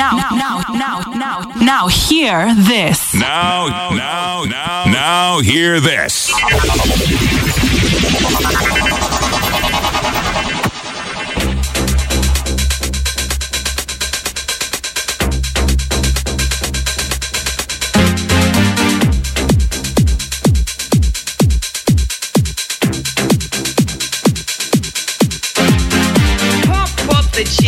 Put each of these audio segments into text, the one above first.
now, now, now, now, now, hear this. Now, now, now, now, hear this.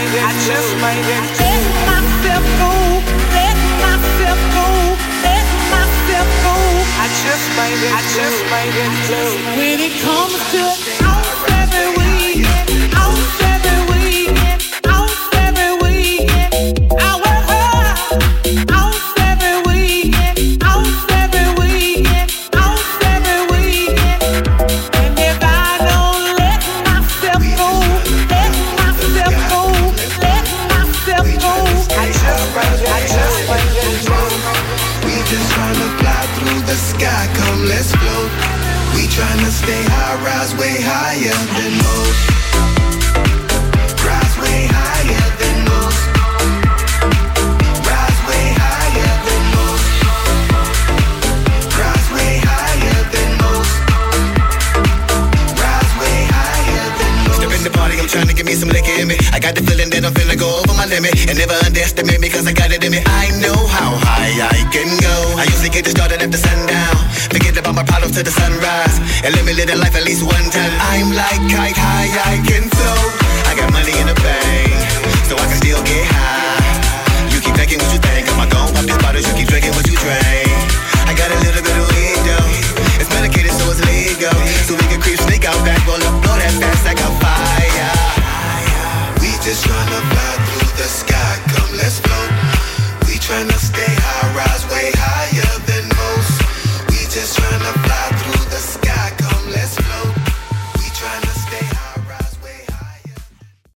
I just might let myself go, let myself go, let myself go. I just might I just might When it comes to stay high, rise way higher than most. Rise way higher than most. Rise way higher than most. Rise way higher than most. Rise way higher than most. Step in the party, I'm trying to get me some liquor in me. I got the feeling that I'm finna go over my limit. And never underestimate me, cause I got it in me. I know how high I can go. I usually get it started the sundown. To the sunrise. And let me live a life at least one time. I'm like kite high, I can flow. I got money in the bank, so I can still get high.